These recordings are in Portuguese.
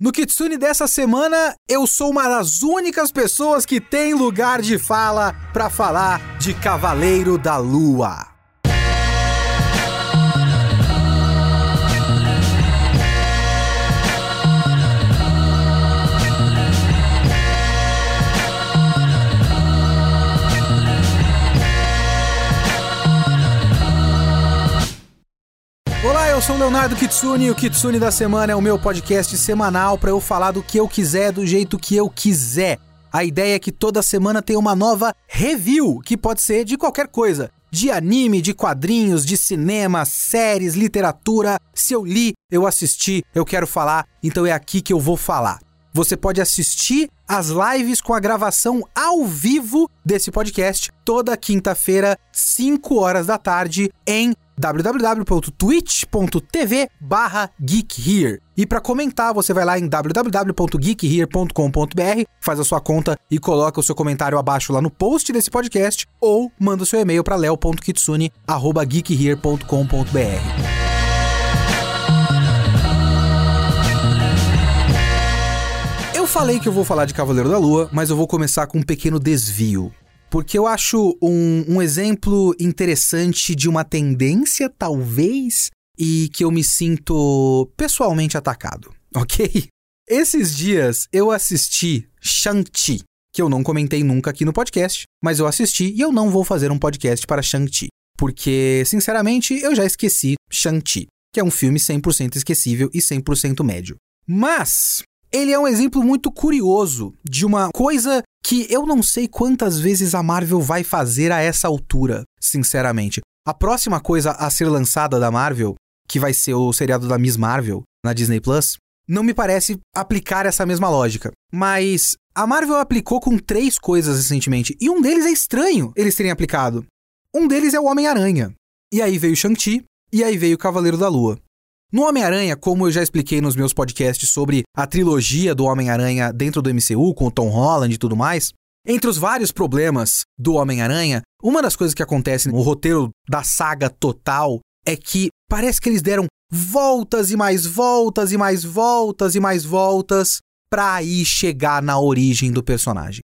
No Kitsune dessa semana, eu sou uma das únicas pessoas que tem lugar de fala para falar de Cavaleiro da Lua. Sou o Leonardo Kitsune e o Kitsune da Semana é o meu podcast semanal para eu falar do que eu quiser, do jeito que eu quiser. A ideia é que toda semana tem uma nova review, que pode ser de qualquer coisa. De anime, de quadrinhos, de cinema, séries, literatura. Se eu li, eu assisti, eu quero falar, então é aqui que eu vou falar. Você pode assistir as lives com a gravação ao vivo desse podcast toda quinta-feira, 5 horas da tarde, em www.twitch.tv barra geekhere. E para comentar, você vai lá em www.geekhere.com.br, faz a sua conta e coloca o seu comentário abaixo lá no post desse podcast ou manda o seu e-mail para leo.kitsune@geekhere.com.br. Eu falei que eu vou falar de Cavaleiro da Lua, mas eu vou começar com um pequeno desvio porque eu acho um, um exemplo interessante de uma tendência, talvez, e que eu me sinto pessoalmente atacado, ok? Esses dias eu assisti Shang-Chi, que eu não comentei nunca aqui no podcast, mas eu assisti e eu não vou fazer um podcast para Shang-Chi, porque, sinceramente, eu já esqueci Shang-Chi, que é um filme 100% esquecível e 100% médio. Mas ele é um exemplo muito curioso de uma coisa que eu não sei quantas vezes a Marvel vai fazer a essa altura, sinceramente. A próxima coisa a ser lançada da Marvel, que vai ser o seriado da Miss Marvel na Disney Plus, não me parece aplicar essa mesma lógica. Mas a Marvel aplicou com três coisas recentemente, e um deles é estranho eles terem aplicado. Um deles é o Homem-Aranha. E aí veio Shang-Chi, e aí veio o Cavaleiro da Lua. No Homem-Aranha, como eu já expliquei nos meus podcasts sobre a trilogia do Homem-Aranha dentro do MCU, com o Tom Holland e tudo mais, entre os vários problemas do Homem-Aranha, uma das coisas que acontece no roteiro da saga total é que parece que eles deram voltas e mais voltas e mais voltas e mais voltas para aí chegar na origem do personagem.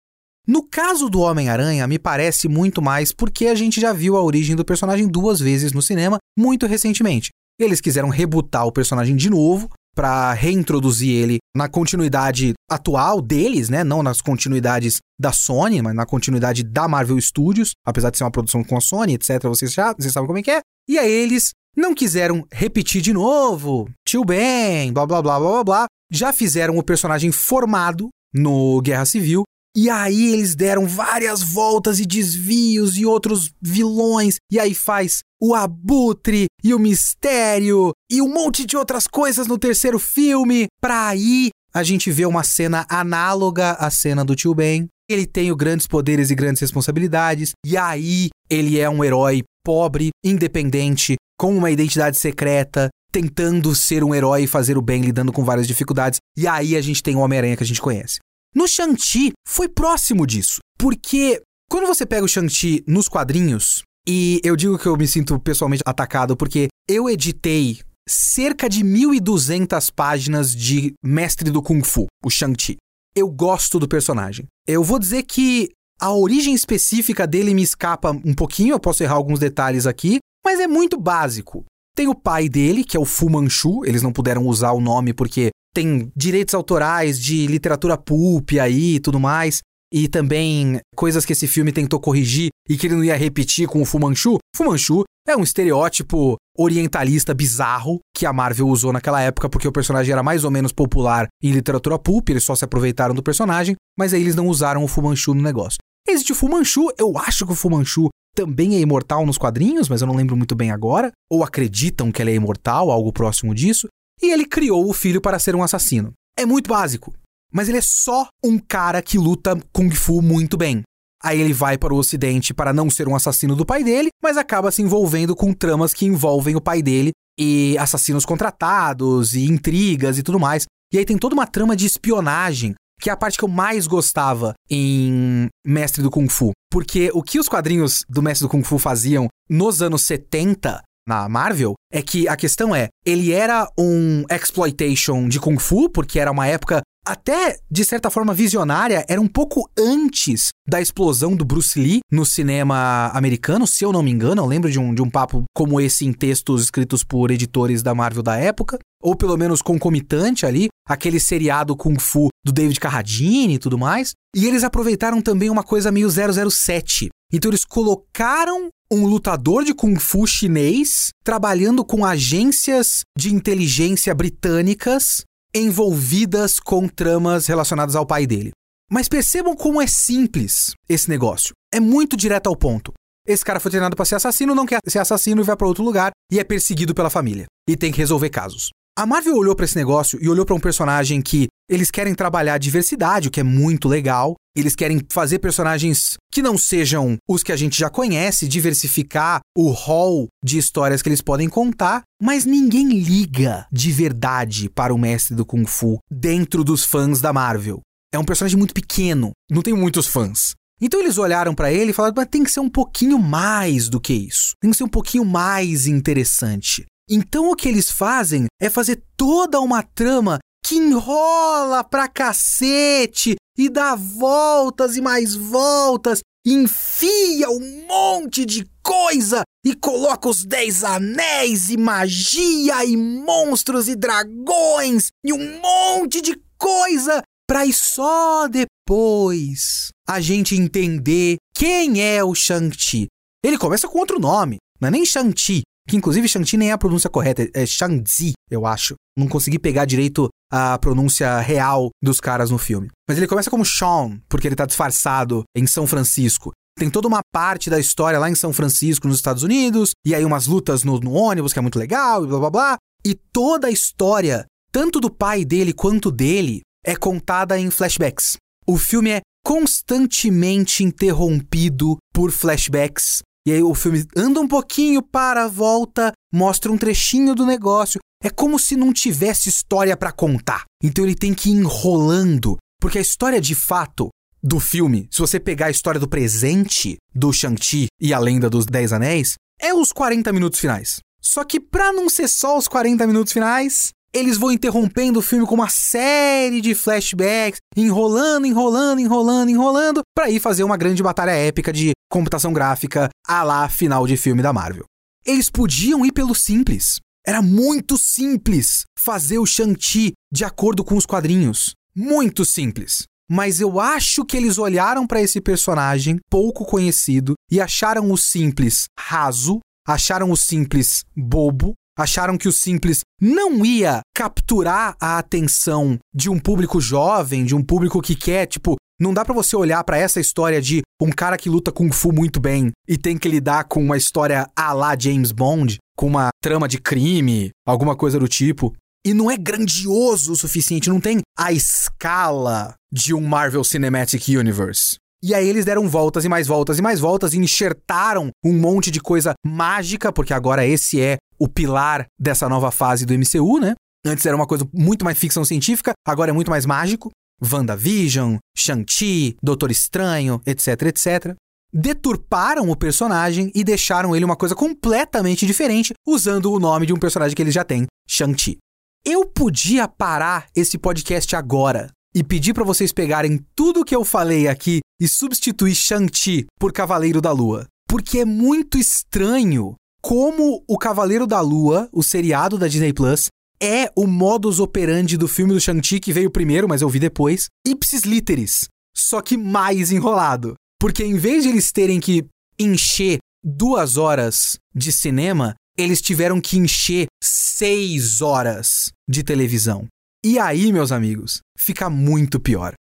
No caso do Homem-Aranha, me parece muito mais porque a gente já viu a origem do personagem duas vezes no cinema, muito recentemente. Eles quiseram rebutar o personagem de novo para reintroduzir ele na continuidade atual deles, né? Não nas continuidades da Sony, mas na continuidade da Marvel Studios, apesar de ser uma produção com a Sony, etc. Vocês já vocês sabem como é que é. E aí eles não quiseram repetir de novo, tio Ben, blá blá blá blá blá blá. Já fizeram o personagem formado no Guerra Civil e aí eles deram várias voltas e desvios e outros vilões. E aí faz o abutre e o mistério e um monte de outras coisas no terceiro filme. Pra aí a gente vê uma cena análoga à cena do tio Ben. Ele tem grandes poderes e grandes responsabilidades. E aí ele é um herói pobre, independente, com uma identidade secreta, tentando ser um herói e fazer o bem, lidando com várias dificuldades. E aí a gente tem o Homem-Aranha que a gente conhece. No Shang-Chi foi próximo disso, porque quando você pega o Shang-Chi nos quadrinhos, e eu digo que eu me sinto pessoalmente atacado porque eu editei cerca de 1.200 páginas de Mestre do Kung Fu, o Shang-Chi. Eu gosto do personagem. Eu vou dizer que a origem específica dele me escapa um pouquinho, eu posso errar alguns detalhes aqui, mas é muito básico. Tem o pai dele, que é o Fu Manchu, eles não puderam usar o nome porque tem direitos autorais de literatura pulp aí e tudo mais. E também coisas que esse filme tentou corrigir e que ele não ia repetir com o Fu Manchu. Fu Manchu é um estereótipo orientalista bizarro que a Marvel usou naquela época porque o personagem era mais ou menos popular em literatura pulp, eles só se aproveitaram do personagem, mas aí eles não usaram o Fu Manchu no negócio. Existe o Fu Manchu, eu acho que o Fu Manchu também é imortal nos quadrinhos, mas eu não lembro muito bem agora. Ou acreditam que ele é imortal, algo próximo disso e ele criou o filho para ser um assassino. É muito básico, mas ele é só um cara que luta kung fu muito bem. Aí ele vai para o ocidente para não ser um assassino do pai dele, mas acaba se envolvendo com tramas que envolvem o pai dele e assassinos contratados e intrigas e tudo mais. E aí tem toda uma trama de espionagem, que é a parte que eu mais gostava em Mestre do Kung Fu. Porque o que os quadrinhos do Mestre do Kung Fu faziam nos anos 70 na Marvel é que a questão é, ele era um exploitation de Kung Fu, porque era uma época até, de certa forma, visionária, era um pouco antes da explosão do Bruce Lee no cinema americano, se eu não me engano. Eu lembro de um, de um papo como esse em textos escritos por editores da Marvel da época, ou pelo menos concomitante ali, aquele seriado Kung Fu do David Carradine e tudo mais. E eles aproveitaram também uma coisa meio 007. Então eles colocaram um lutador de kung fu chinês trabalhando com agências de inteligência britânicas envolvidas com tramas relacionadas ao pai dele. Mas percebam como é simples esse negócio. É muito direto ao ponto. Esse cara foi treinado para ser assassino, não quer ser assassino e vai para outro lugar e é perseguido pela família e tem que resolver casos. A Marvel olhou para esse negócio e olhou para um personagem que eles querem trabalhar a diversidade, o que é muito legal. Eles querem fazer personagens que não sejam os que a gente já conhece, diversificar o hall de histórias que eles podem contar, mas ninguém liga de verdade para o mestre do Kung Fu dentro dos fãs da Marvel. É um personagem muito pequeno, não tem muitos fãs. Então eles olharam para ele e falaram: mas tem que ser um pouquinho mais do que isso. Tem que ser um pouquinho mais interessante. Então o que eles fazem é fazer toda uma trama que enrola pra cacete e dá voltas e mais voltas, enfia um monte de coisa e coloca os dez anéis e magia e monstros e dragões e um monte de coisa pra ir só depois a gente entender quem é o Shang-Chi. Ele começa com outro nome, não é nem Shang-Chi, que inclusive Shanti nem é a pronúncia correta, é Shang-Zi, eu acho. Não consegui pegar direito a pronúncia real dos caras no filme. Mas ele começa como Sean, porque ele tá disfarçado em São Francisco. Tem toda uma parte da história lá em São Francisco, nos Estados Unidos, e aí umas lutas no, no ônibus, que é muito legal, e blá blá blá. E toda a história, tanto do pai dele quanto dele, é contada em flashbacks. O filme é constantemente interrompido por flashbacks e aí o filme anda um pouquinho, para, volta, mostra um trechinho do negócio. É como se não tivesse história para contar. Então ele tem que ir enrolando, porque a história de fato do filme, se você pegar a história do presente do Shang-Chi e a lenda dos Dez Anéis, é os 40 minutos finais. Só que pra não ser só os 40 minutos finais, eles vão interrompendo o filme com uma série de flashbacks, enrolando, enrolando, enrolando, enrolando, para ir fazer uma grande batalha épica de computação gráfica a lá final de filme da Marvel. Eles podiam ir pelo simples. Era muito simples fazer o Shang-Chi de acordo com os quadrinhos. Muito simples. Mas eu acho que eles olharam para esse personagem pouco conhecido e acharam o simples raso, acharam o simples bobo, acharam que o simples não ia capturar a atenção de um público jovem, de um público que quer, tipo, não dá para você olhar para essa história de um cara que luta kung fu muito bem e tem que lidar com uma história a lá James Bond, com uma trama de crime, alguma coisa do tipo. E não é grandioso o suficiente, não tem a escala de um Marvel Cinematic Universe. E aí eles deram voltas e mais voltas e mais voltas e enxertaram um monte de coisa mágica, porque agora esse é o pilar dessa nova fase do MCU, né? Antes era uma coisa muito mais ficção científica, agora é muito mais mágico. WandaVision, Shang-Chi, Doutor Estranho, etc, etc. Deturparam o personagem e deixaram ele uma coisa completamente diferente, usando o nome de um personagem que ele já tem, Shang-Chi. Eu podia parar esse podcast agora e pedir para vocês pegarem tudo que eu falei aqui e substituir Shang-Chi por Cavaleiro da Lua. Porque é muito estranho como o Cavaleiro da Lua, o seriado da Disney Plus, é o modus operandi do filme do Shang-Chi que veio primeiro, mas eu vi depois, ipsis literis, só que mais enrolado. Porque em vez de eles terem que encher duas horas de cinema, eles tiveram que encher seis horas de televisão. E aí, meus amigos, fica muito pior.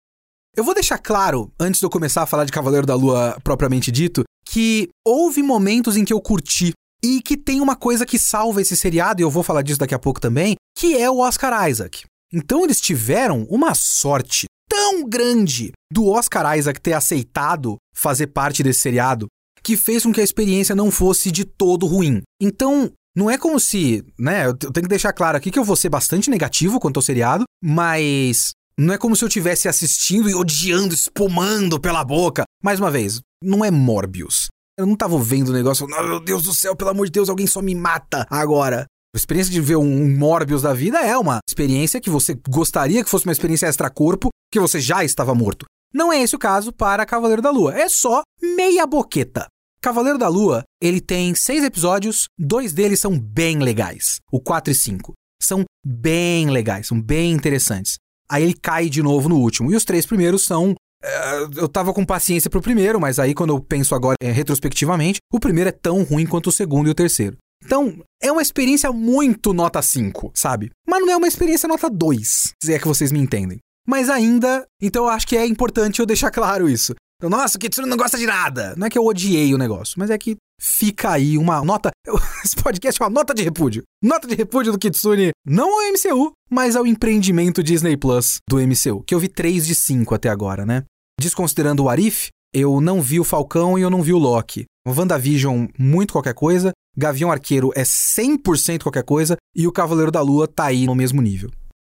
Eu vou deixar claro, antes de eu começar a falar de Cavaleiro da Lua propriamente dito, que houve momentos em que eu curti e que tem uma coisa que salva esse seriado, e eu vou falar disso daqui a pouco também, que é o Oscar Isaac. Então eles tiveram uma sorte tão grande do Oscar Isaac ter aceitado fazer parte desse seriado que fez com que a experiência não fosse de todo ruim. Então, não é como se, né, eu tenho que deixar claro aqui que eu vou ser bastante negativo quanto ao seriado, mas não é como se eu estivesse assistindo e odiando, espumando pela boca. Mais uma vez, não é Morbius. Eu não tava vendo o negócio, oh, meu Deus do céu, pelo amor de Deus, alguém só me mata agora. A experiência de ver um Morbius da vida é uma experiência que você gostaria que fosse uma experiência extra-corpo, que você já estava morto. Não é esse o caso para Cavaleiro da Lua. É só meia boqueta. Cavaleiro da Lua, ele tem seis episódios, dois deles são bem legais. O 4 e 5. São bem legais, são bem interessantes. Aí ele cai de novo no último. E os três primeiros são. Uh, eu tava com paciência pro primeiro, mas aí quando eu penso agora é, retrospectivamente, o primeiro é tão ruim quanto o segundo e o terceiro. Então, é uma experiência muito nota 5, sabe? Mas não é uma experiência nota 2, se é que vocês me entendem. Mas ainda, então eu acho que é importante eu deixar claro isso. Então, nossa, o Kitsune não gosta de nada. Não é que eu odiei o negócio, mas é que fica aí uma nota. Esse podcast é uma nota de repúdio. Nota de repúdio do Kitsune, não ao MCU, mas ao empreendimento Disney Plus do MCU, que eu vi 3 de 5 até agora, né? Desconsiderando o Arif, eu não vi o Falcão e eu não vi o Loki. WandaVision, muito qualquer coisa. Gavião Arqueiro é 100% qualquer coisa. E o Cavaleiro da Lua tá aí no mesmo nível.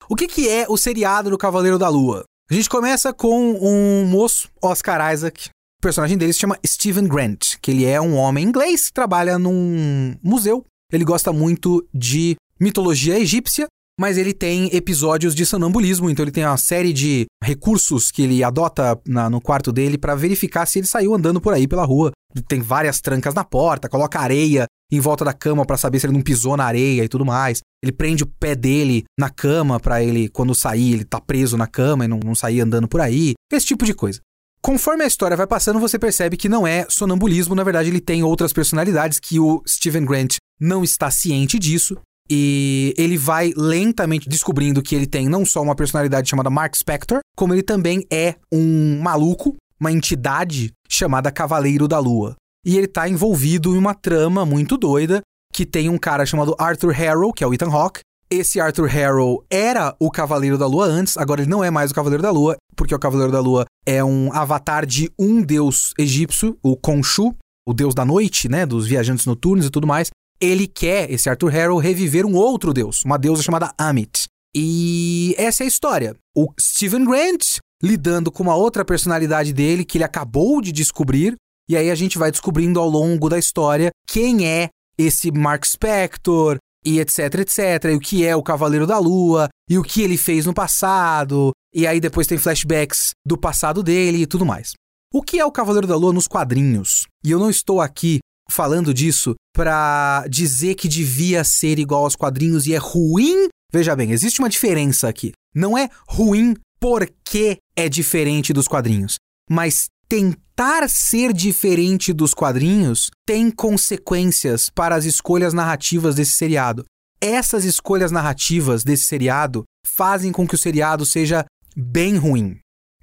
O que, que é o seriado do Cavaleiro da Lua? A gente começa com um moço, Oscar Isaac. O personagem dele se chama Stephen Grant, que ele é um homem inglês, trabalha num museu. Ele gosta muito de mitologia egípcia, mas ele tem episódios de sonambulismo, então ele tem uma série de recursos que ele adota na, no quarto dele para verificar se ele saiu andando por aí pela rua. Tem várias trancas na porta, coloca areia em volta da cama para saber se ele não pisou na areia e tudo mais. Ele prende o pé dele na cama para ele, quando sair, ele tá preso na cama e não, não sair andando por aí. Esse tipo de coisa. Conforme a história vai passando, você percebe que não é sonambulismo, na verdade ele tem outras personalidades que o Steven Grant não está ciente disso. E ele vai lentamente descobrindo que ele tem não só uma personalidade chamada Mark Spector, como ele também é um maluco, uma entidade chamada Cavaleiro da Lua. E ele tá envolvido em uma trama muito doida que tem um cara chamado Arthur Harrow, que é o Ethan Hawke. Esse Arthur Harrow era o Cavaleiro da Lua antes, agora ele não é mais o Cavaleiro da Lua, porque o Cavaleiro da Lua é um avatar de um deus egípcio, o Khonshu, o deus da noite, né, dos viajantes noturnos e tudo mais. Ele quer, esse Arthur Harrow, reviver um outro deus, uma deusa chamada Amit. E essa é a história. O Steven Grant lidando com uma outra personalidade dele que ele acabou de descobrir, e aí a gente vai descobrindo ao longo da história quem é esse Mark Spector e etc, etc, e o que é o Cavaleiro da Lua, e o que ele fez no passado, e aí depois tem flashbacks do passado dele e tudo mais. O que é o Cavaleiro da Lua nos quadrinhos? E eu não estou aqui falando disso para dizer que devia ser igual aos quadrinhos e é ruim. Veja bem, existe uma diferença aqui. Não é ruim porque é diferente dos quadrinhos, mas tentar ser diferente dos quadrinhos tem consequências para as escolhas narrativas desse seriado. Essas escolhas narrativas desse seriado fazem com que o seriado seja bem ruim.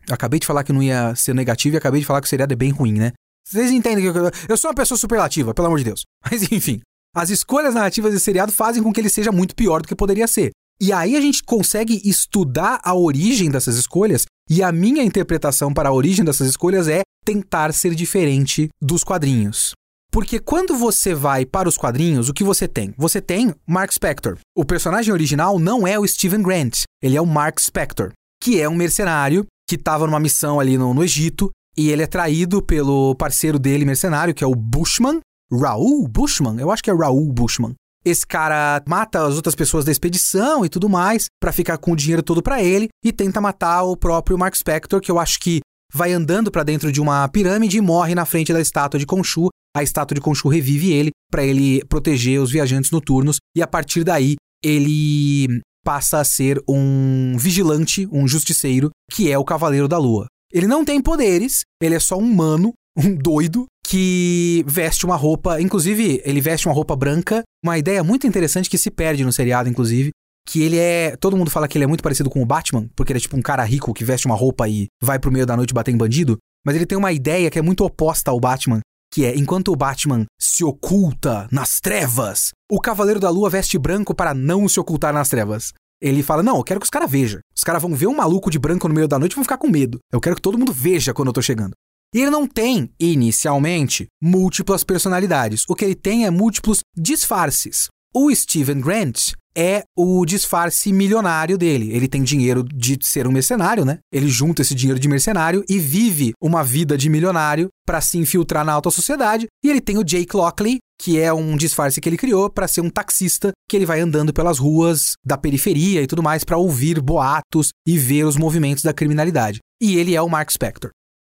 Eu acabei de falar que não ia ser negativo e acabei de falar que o seriado é bem ruim, né? Vocês entendem que eu, eu sou uma pessoa superlativa, pelo amor de Deus. Mas enfim, as escolhas narrativas desse seriado fazem com que ele seja muito pior do que poderia ser. E aí a gente consegue estudar a origem dessas escolhas, e a minha interpretação para a origem dessas escolhas é tentar ser diferente dos quadrinhos. Porque quando você vai para os quadrinhos, o que você tem? Você tem Mark Spector. O personagem original não é o Steven Grant, ele é o Mark Spector, que é um mercenário que estava numa missão ali no, no Egito e ele é traído pelo parceiro dele, mercenário, que é o Bushman. Raul Bushman? Eu acho que é Raul Bushman. Esse cara mata as outras pessoas da expedição e tudo mais, para ficar com o dinheiro todo para ele, e tenta matar o próprio Mark Spector, que eu acho que vai andando para dentro de uma pirâmide e morre na frente da estátua de Khonshu. A estátua de Khonshu revive ele para ele proteger os viajantes noturnos, e a partir daí ele passa a ser um vigilante, um justiceiro, que é o Cavaleiro da Lua. Ele não tem poderes, ele é só um humano, um doido, que veste uma roupa, inclusive ele veste uma roupa branca, uma ideia muito interessante que se perde no seriado, inclusive, que ele é, todo mundo fala que ele é muito parecido com o Batman, porque ele é tipo um cara rico que veste uma roupa e vai pro meio da noite bater em bandido, mas ele tem uma ideia que é muito oposta ao Batman, que é enquanto o Batman se oculta nas trevas, o Cavaleiro da Lua veste branco para não se ocultar nas trevas. Ele fala: Não, eu quero que os caras vejam. Os caras vão ver um maluco de branco no meio da noite e vão ficar com medo. Eu quero que todo mundo veja quando eu tô chegando. E ele não tem, inicialmente, múltiplas personalidades. O que ele tem é múltiplos disfarces. O Steven Grant é o disfarce milionário dele. Ele tem dinheiro de ser um mercenário, né? Ele junta esse dinheiro de mercenário e vive uma vida de milionário para se infiltrar na alta sociedade. E ele tem o Jake Lockley, que é um disfarce que ele criou para ser um taxista que ele vai andando pelas ruas da periferia e tudo mais para ouvir boatos e ver os movimentos da criminalidade. E ele é o Mark Spector.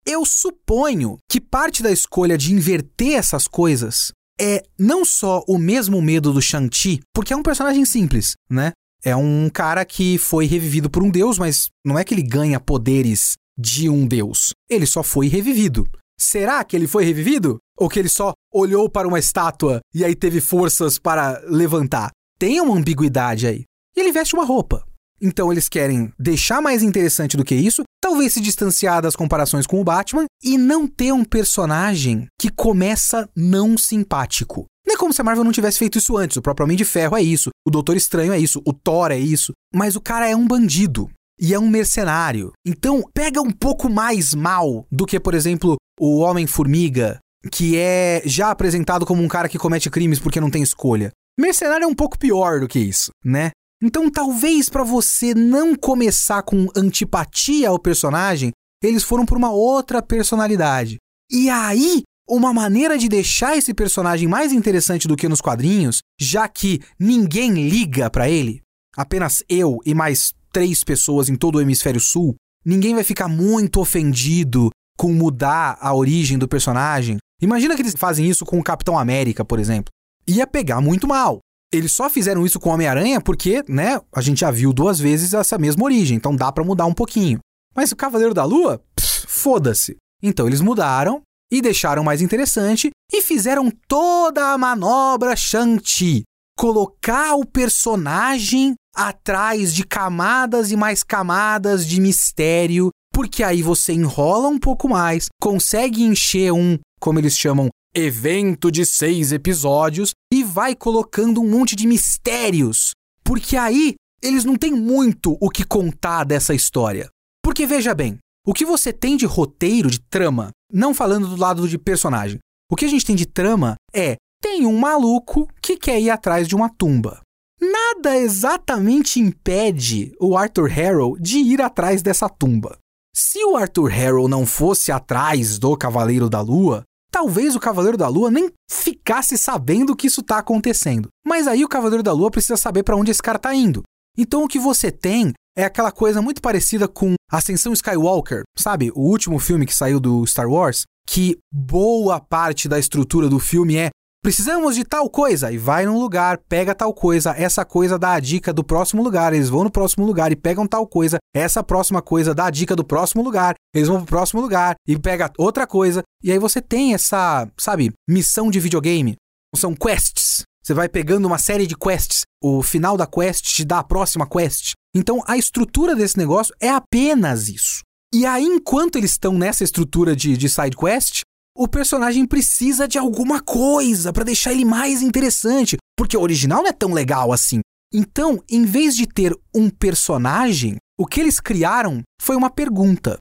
Eu suponho que parte da escolha de inverter essas coisas é não só o mesmo medo do Shang-Chi, porque é um personagem simples, né? É um cara que foi revivido por um deus, mas não é que ele ganha poderes de um deus. Ele só foi revivido. Será que ele foi revivido? Ou que ele só olhou para uma estátua e aí teve forças para levantar? Tem uma ambiguidade aí. E ele veste uma roupa. Então eles querem deixar mais interessante do que isso, talvez se distanciar das comparações com o Batman e não ter um personagem que começa não simpático. Não é como se a Marvel não tivesse feito isso antes. O próprio Homem de Ferro é isso, o Doutor Estranho é isso, o Thor é isso. Mas o cara é um bandido e é um mercenário. Então pega um pouco mais mal do que, por exemplo, o Homem-Formiga, que é já apresentado como um cara que comete crimes porque não tem escolha. Mercenário é um pouco pior do que isso, né? Então, talvez para você não começar com antipatia ao personagem, eles foram por uma outra personalidade. E aí, uma maneira de deixar esse personagem mais interessante do que nos quadrinhos, já que ninguém liga para ele, apenas eu e mais três pessoas em todo o hemisfério sul, ninguém vai ficar muito ofendido com mudar a origem do personagem. Imagina que eles fazem isso com o Capitão América, por exemplo. Ia pegar muito mal. Eles só fizeram isso com Homem-Aranha porque, né, a gente já viu duas vezes essa mesma origem, então dá para mudar um pouquinho. Mas o Cavaleiro da Lua, foda-se. Então eles mudaram e deixaram mais interessante e fizeram toda a manobra Shang-Chi. Colocar o personagem atrás de camadas e mais camadas de mistério, porque aí você enrola um pouco mais, consegue encher um, como eles chamam, evento de seis episódios e vai colocando um monte de mistérios. Porque aí eles não têm muito o que contar dessa história. Porque veja bem, o que você tem de roteiro, de trama, não falando do lado de personagem, o que a gente tem de trama é: tem um maluco que quer ir atrás de uma tumba. Nada exatamente impede o Arthur Harrow de ir atrás dessa tumba. Se o Arthur Harrow não fosse atrás do Cavaleiro da Lua, talvez o Cavaleiro da Lua nem ficasse sabendo que isso está acontecendo. Mas aí o Cavaleiro da Lua precisa saber para onde esse cara está indo. Então o que você tem é aquela coisa muito parecida com Ascensão Skywalker, sabe? O último filme que saiu do Star Wars, que boa parte da estrutura do filme é Precisamos de tal coisa e vai num lugar, pega tal coisa, essa coisa dá a dica do próximo lugar, eles vão no próximo lugar e pegam tal coisa, essa próxima coisa dá a dica do próximo lugar, eles vão pro próximo lugar e pega outra coisa, e aí você tem essa, sabe, missão de videogame. São quests. Você vai pegando uma série de quests, o final da quest te dá a próxima quest. Então a estrutura desse negócio é apenas isso. E aí, enquanto eles estão nessa estrutura de, de side quest, o personagem precisa de alguma coisa para deixar ele mais interessante, porque o original não é tão legal assim. Então, em vez de ter um personagem, o que eles criaram foi uma pergunta.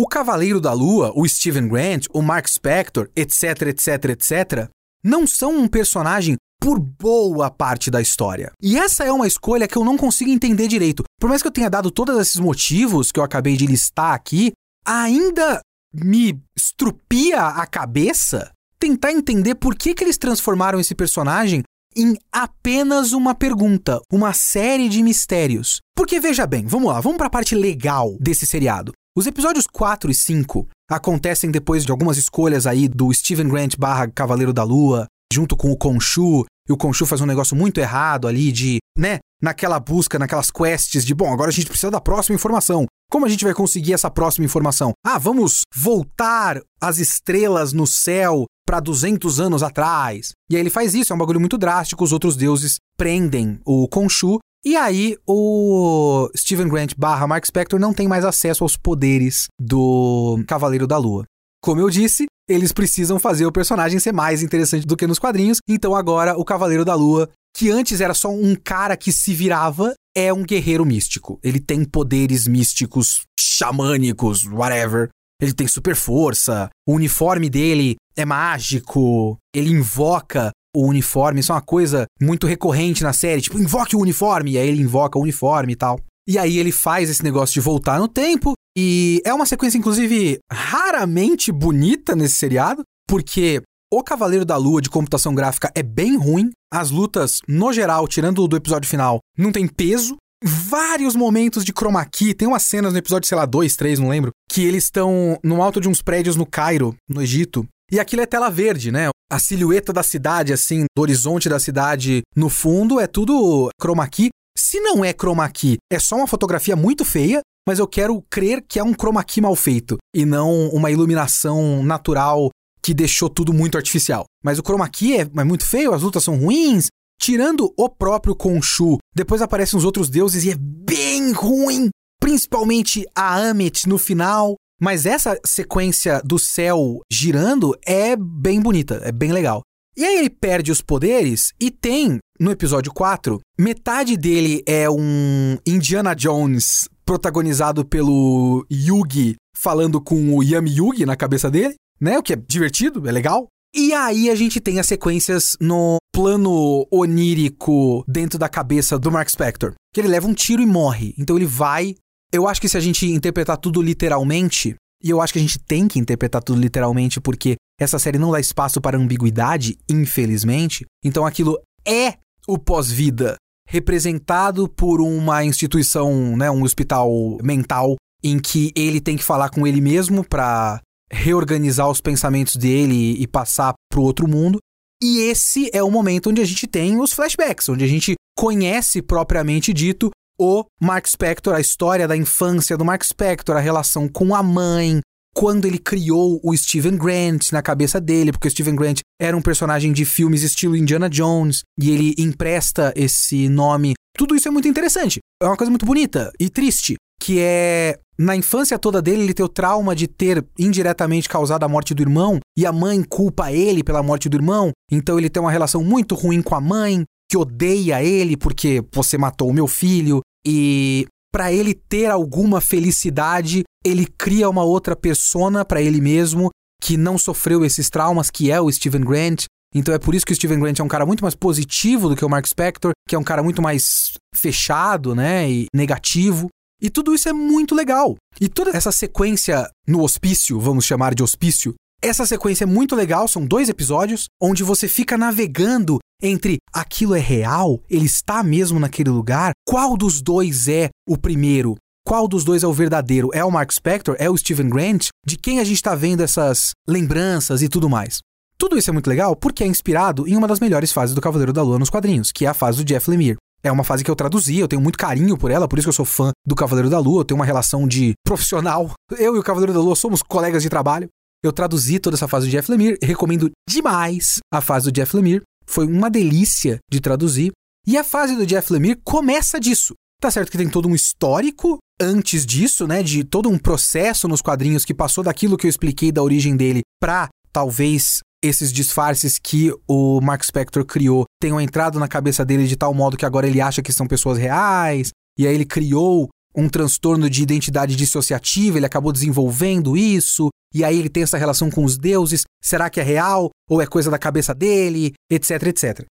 O Cavaleiro da Lua, o Steven Grant, o Mark Spector, etc, etc, etc, não são um personagem por boa parte da história. E essa é uma escolha que eu não consigo entender direito. Por mais que eu tenha dado todos esses motivos que eu acabei de listar aqui, ainda me estrupia a cabeça tentar entender por que, que eles transformaram esse personagem em apenas uma pergunta, uma série de mistérios. Porque veja bem, vamos lá, vamos para a parte legal desse seriado. Os episódios 4 e 5 acontecem depois de algumas escolhas aí do Steven Grant barra Cavaleiro da Lua, junto com o Khonshu, e o Khonshu faz um negócio muito errado ali de, né, naquela busca, naquelas quests de, bom, agora a gente precisa da próxima informação. Como a gente vai conseguir essa próxima informação? Ah, vamos voltar as estrelas no céu para 200 anos atrás. E aí ele faz isso, é um bagulho muito drástico, os outros deuses prendem o Khonshu e aí o Steven Grant barra Mark Spector não tem mais acesso aos poderes do Cavaleiro da Lua. Como eu disse, eles precisam fazer o personagem ser mais interessante do que nos quadrinhos, então agora o Cavaleiro da Lua que antes era só um cara que se virava, é um guerreiro místico. Ele tem poderes místicos, xamânicos, whatever. Ele tem super força, o uniforme dele é mágico, ele invoca o uniforme. Isso é uma coisa muito recorrente na série, tipo, invoque o uniforme, e aí ele invoca o uniforme e tal. E aí ele faz esse negócio de voltar no tempo, e é uma sequência, inclusive, raramente bonita nesse seriado, porque o Cavaleiro da Lua de computação gráfica é bem ruim. As lutas, no geral, tirando do episódio final, não tem peso. Vários momentos de chroma key. Tem umas cenas no episódio, sei lá, 2, 3, não lembro, que eles estão no alto de uns prédios no Cairo, no Egito. E aquilo é tela verde, né? A silhueta da cidade, assim, do horizonte da cidade no fundo, é tudo chroma key. Se não é chroma key, é só uma fotografia muito feia, mas eu quero crer que é um chroma key mal feito e não uma iluminação natural que deixou tudo muito artificial. Mas o chroma key é, é muito feio, as lutas são ruins. Tirando o próprio Khonshu, depois aparecem os outros deuses e é bem ruim. Principalmente a Amet no final. Mas essa sequência do céu girando é bem bonita, é bem legal. E aí ele perde os poderes e tem, no episódio 4, metade dele é um Indiana Jones protagonizado pelo Yugi falando com o Yami Yugi na cabeça dele né? O que é divertido, é legal. E aí a gente tem as sequências no plano onírico dentro da cabeça do Mark Spector. Que ele leva um tiro e morre. Então ele vai. Eu acho que se a gente interpretar tudo literalmente, e eu acho que a gente tem que interpretar tudo literalmente porque essa série não dá espaço para ambiguidade, infelizmente. Então aquilo é o pós-vida representado por uma instituição, né, um hospital mental em que ele tem que falar com ele mesmo para reorganizar os pensamentos dele e passar para o outro mundo. E esse é o momento onde a gente tem os flashbacks, onde a gente conhece propriamente dito o Mark Spector, a história da infância do Mark Spector, a relação com a mãe, quando ele criou o Steven Grant na cabeça dele, porque o Steven Grant era um personagem de filmes estilo Indiana Jones, e ele empresta esse nome. Tudo isso é muito interessante. É uma coisa muito bonita e triste, que é na infância toda dele, ele tem o trauma de ter indiretamente causado a morte do irmão e a mãe culpa ele pela morte do irmão. Então ele tem uma relação muito ruim com a mãe, que odeia ele porque você matou o meu filho. E para ele ter alguma felicidade, ele cria uma outra persona para ele mesmo que não sofreu esses traumas, que é o Steven Grant. Então é por isso que o Steven Grant é um cara muito mais positivo do que o Mark Spector, que é um cara muito mais fechado, né, e negativo. E tudo isso é muito legal. E toda essa sequência no hospício, vamos chamar de hospício, essa sequência é muito legal, são dois episódios, onde você fica navegando entre aquilo é real, ele está mesmo naquele lugar, qual dos dois é o primeiro? Qual dos dois é o verdadeiro? É o Mark Spector? É o Steven Grant? De quem a gente está vendo essas lembranças e tudo mais? Tudo isso é muito legal porque é inspirado em uma das melhores fases do Cavaleiro da Lua nos quadrinhos, que é a fase do Jeff Lemire. É uma fase que eu traduzi, eu tenho muito carinho por ela, por isso que eu sou fã do Cavaleiro da Lua, eu tenho uma relação de profissional. Eu e o Cavaleiro da Lua somos colegas de trabalho. Eu traduzi toda essa fase do Jeff Lemire, recomendo demais a fase do Jeff Lemire. Foi uma delícia de traduzir. E a fase do Jeff Lemire começa disso. Tá certo que tem todo um histórico antes disso, né, de todo um processo nos quadrinhos que passou daquilo que eu expliquei da origem dele para talvez esses disfarces que o Mark Spector criou tenham entrado na cabeça dele de tal modo que agora ele acha que são pessoas reais, e aí ele criou um transtorno de identidade dissociativa, ele acabou desenvolvendo isso, e aí ele tem essa relação com os deuses, será que é real ou é coisa da cabeça dele, etc, etc.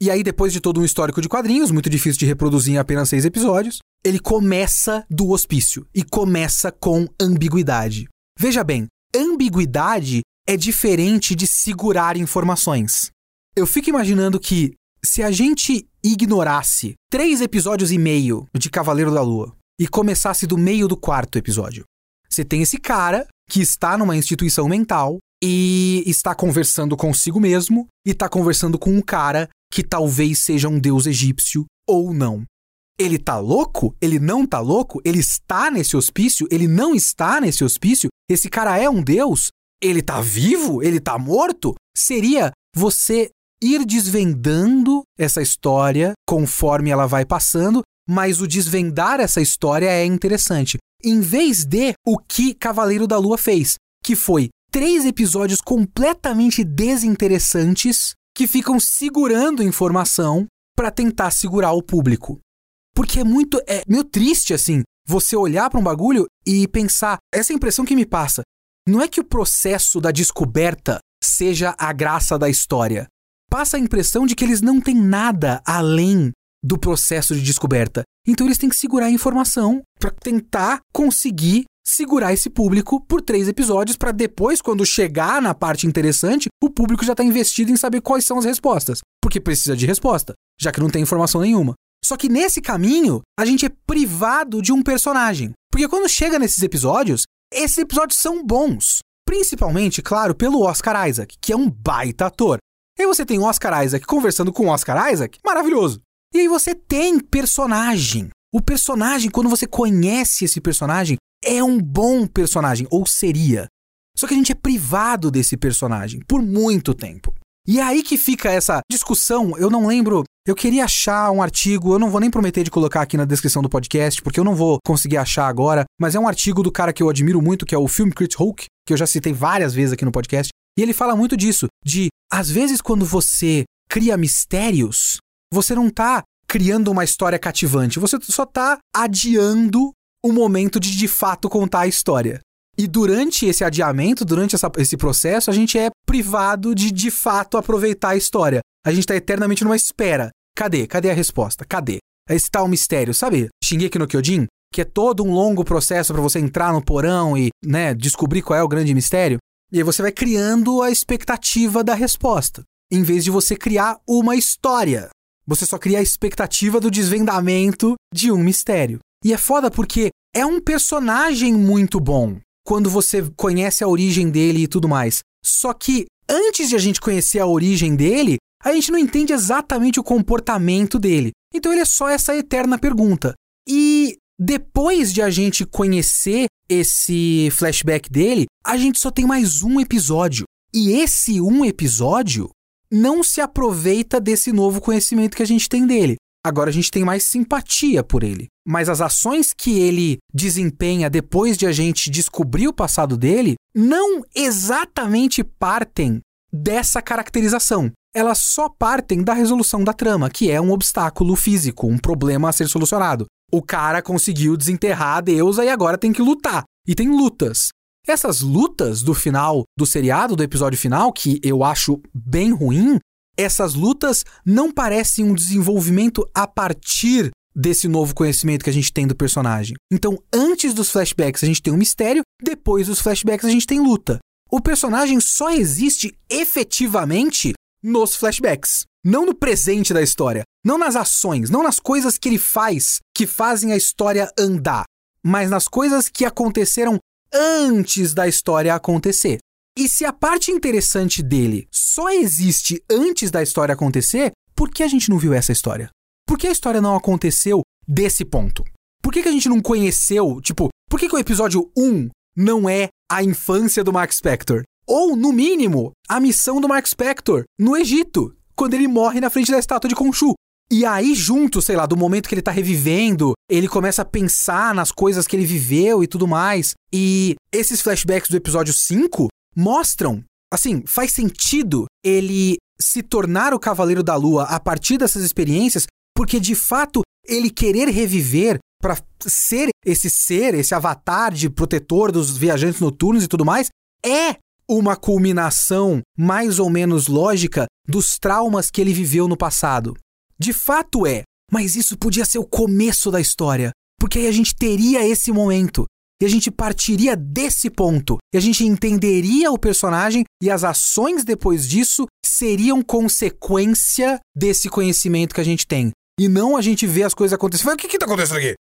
E aí, depois de todo um histórico de quadrinhos, muito difícil de reproduzir em apenas seis episódios, ele começa do hospício e começa com ambiguidade. Veja bem, ambiguidade é diferente de segurar informações. Eu fico imaginando que se a gente ignorasse três episódios e meio de Cavaleiro da Lua e começasse do meio do quarto episódio, você tem esse cara que está numa instituição mental e está conversando consigo mesmo e está conversando com um cara que talvez seja um deus egípcio ou não. Ele tá louco? Ele não tá louco? Ele está nesse hospício? Ele não está nesse hospício? Esse cara é um deus? ele tá vivo? Ele tá morto? Seria você ir desvendando essa história conforme ela vai passando, mas o desvendar essa história é interessante. Em vez de o que Cavaleiro da Lua fez, que foi três episódios completamente desinteressantes que ficam segurando informação para tentar segurar o público. Porque é muito. É meio triste, assim, você olhar para um bagulho e pensar. Essa impressão que me passa. Não é que o processo da descoberta seja a graça da história. passa a impressão de que eles não têm nada além do processo de descoberta. Então eles têm que segurar a informação para tentar conseguir segurar esse público por três episódios para depois, quando chegar na parte interessante, o público já está investido em saber quais são as respostas, porque precisa de resposta, já que não tem informação nenhuma. Só que nesse caminho, a gente é privado de um personagem. Porque quando chega nesses episódios, esses episódios são bons. Principalmente, claro, pelo Oscar Isaac, que é um baita ator. E aí você tem o Oscar Isaac conversando com o Oscar Isaac, maravilhoso. E aí você tem personagem. O personagem, quando você conhece esse personagem, é um bom personagem, ou seria. Só que a gente é privado desse personagem por muito tempo. E é aí que fica essa discussão. Eu não lembro. Eu queria achar um artigo, eu não vou nem prometer de colocar aqui na descrição do podcast, porque eu não vou conseguir achar agora, mas é um artigo do cara que eu admiro muito, que é o Film Crit Hulk, que eu já citei várias vezes aqui no podcast. E ele fala muito disso, de às vezes quando você cria mistérios, você não tá criando uma história cativante, você só tá adiando o momento de de fato contar a história. E durante esse adiamento, durante essa, esse processo, a gente é privado de de fato aproveitar a história. A gente está eternamente numa espera. Cadê? Cadê a resposta? Cadê? Esse tal mistério, sabe? Shingeki no Kyojin, que é todo um longo processo para você entrar no porão e, né, descobrir qual é o grande mistério. E aí você vai criando a expectativa da resposta, em vez de você criar uma história. Você só cria a expectativa do desvendamento de um mistério. E é foda porque é um personagem muito bom quando você conhece a origem dele e tudo mais. Só que antes de a gente conhecer a origem dele, a gente não entende exatamente o comportamento dele. Então ele é só essa eterna pergunta. E depois de a gente conhecer esse flashback dele, a gente só tem mais um episódio. E esse um episódio não se aproveita desse novo conhecimento que a gente tem dele. Agora a gente tem mais simpatia por ele. Mas as ações que ele desempenha depois de a gente descobrir o passado dele não exatamente partem dessa caracterização. Elas só partem da resolução da trama, que é um obstáculo físico, um problema a ser solucionado. O cara conseguiu desenterrar a deusa e agora tem que lutar. E tem lutas. Essas lutas do final do seriado, do episódio final, que eu acho bem ruim, essas lutas não parecem um desenvolvimento a partir desse novo conhecimento que a gente tem do personagem. Então, antes dos flashbacks a gente tem um mistério, depois dos flashbacks a gente tem luta. O personagem só existe efetivamente nos flashbacks, não no presente da história, não nas ações, não nas coisas que ele faz que fazem a história andar, mas nas coisas que aconteceram antes da história acontecer. E se a parte interessante dele só existe antes da história acontecer, por que a gente não viu essa história? Por que a história não aconteceu desse ponto? Por que, que a gente não conheceu, tipo, por que, que o episódio 1 não é a infância do Mark Spector? Ou, no mínimo, a missão do Mark Spector no Egito, quando ele morre na frente da estátua de Khonshu. E aí, junto, sei lá, do momento que ele tá revivendo, ele começa a pensar nas coisas que ele viveu e tudo mais. E esses flashbacks do episódio 5 mostram, assim, faz sentido ele se tornar o Cavaleiro da Lua a partir dessas experiências, porque de fato ele querer reviver para ser esse ser, esse avatar de protetor dos viajantes noturnos e tudo mais, é uma culminação mais ou menos lógica dos traumas que ele viveu no passado. De fato é, mas isso podia ser o começo da história, porque aí a gente teria esse momento. E a gente partiria desse ponto. E a gente entenderia o personagem e as ações depois disso seriam consequência desse conhecimento que a gente tem. E não a gente vê as coisas acontecendo. O que que tá acontecendo aqui?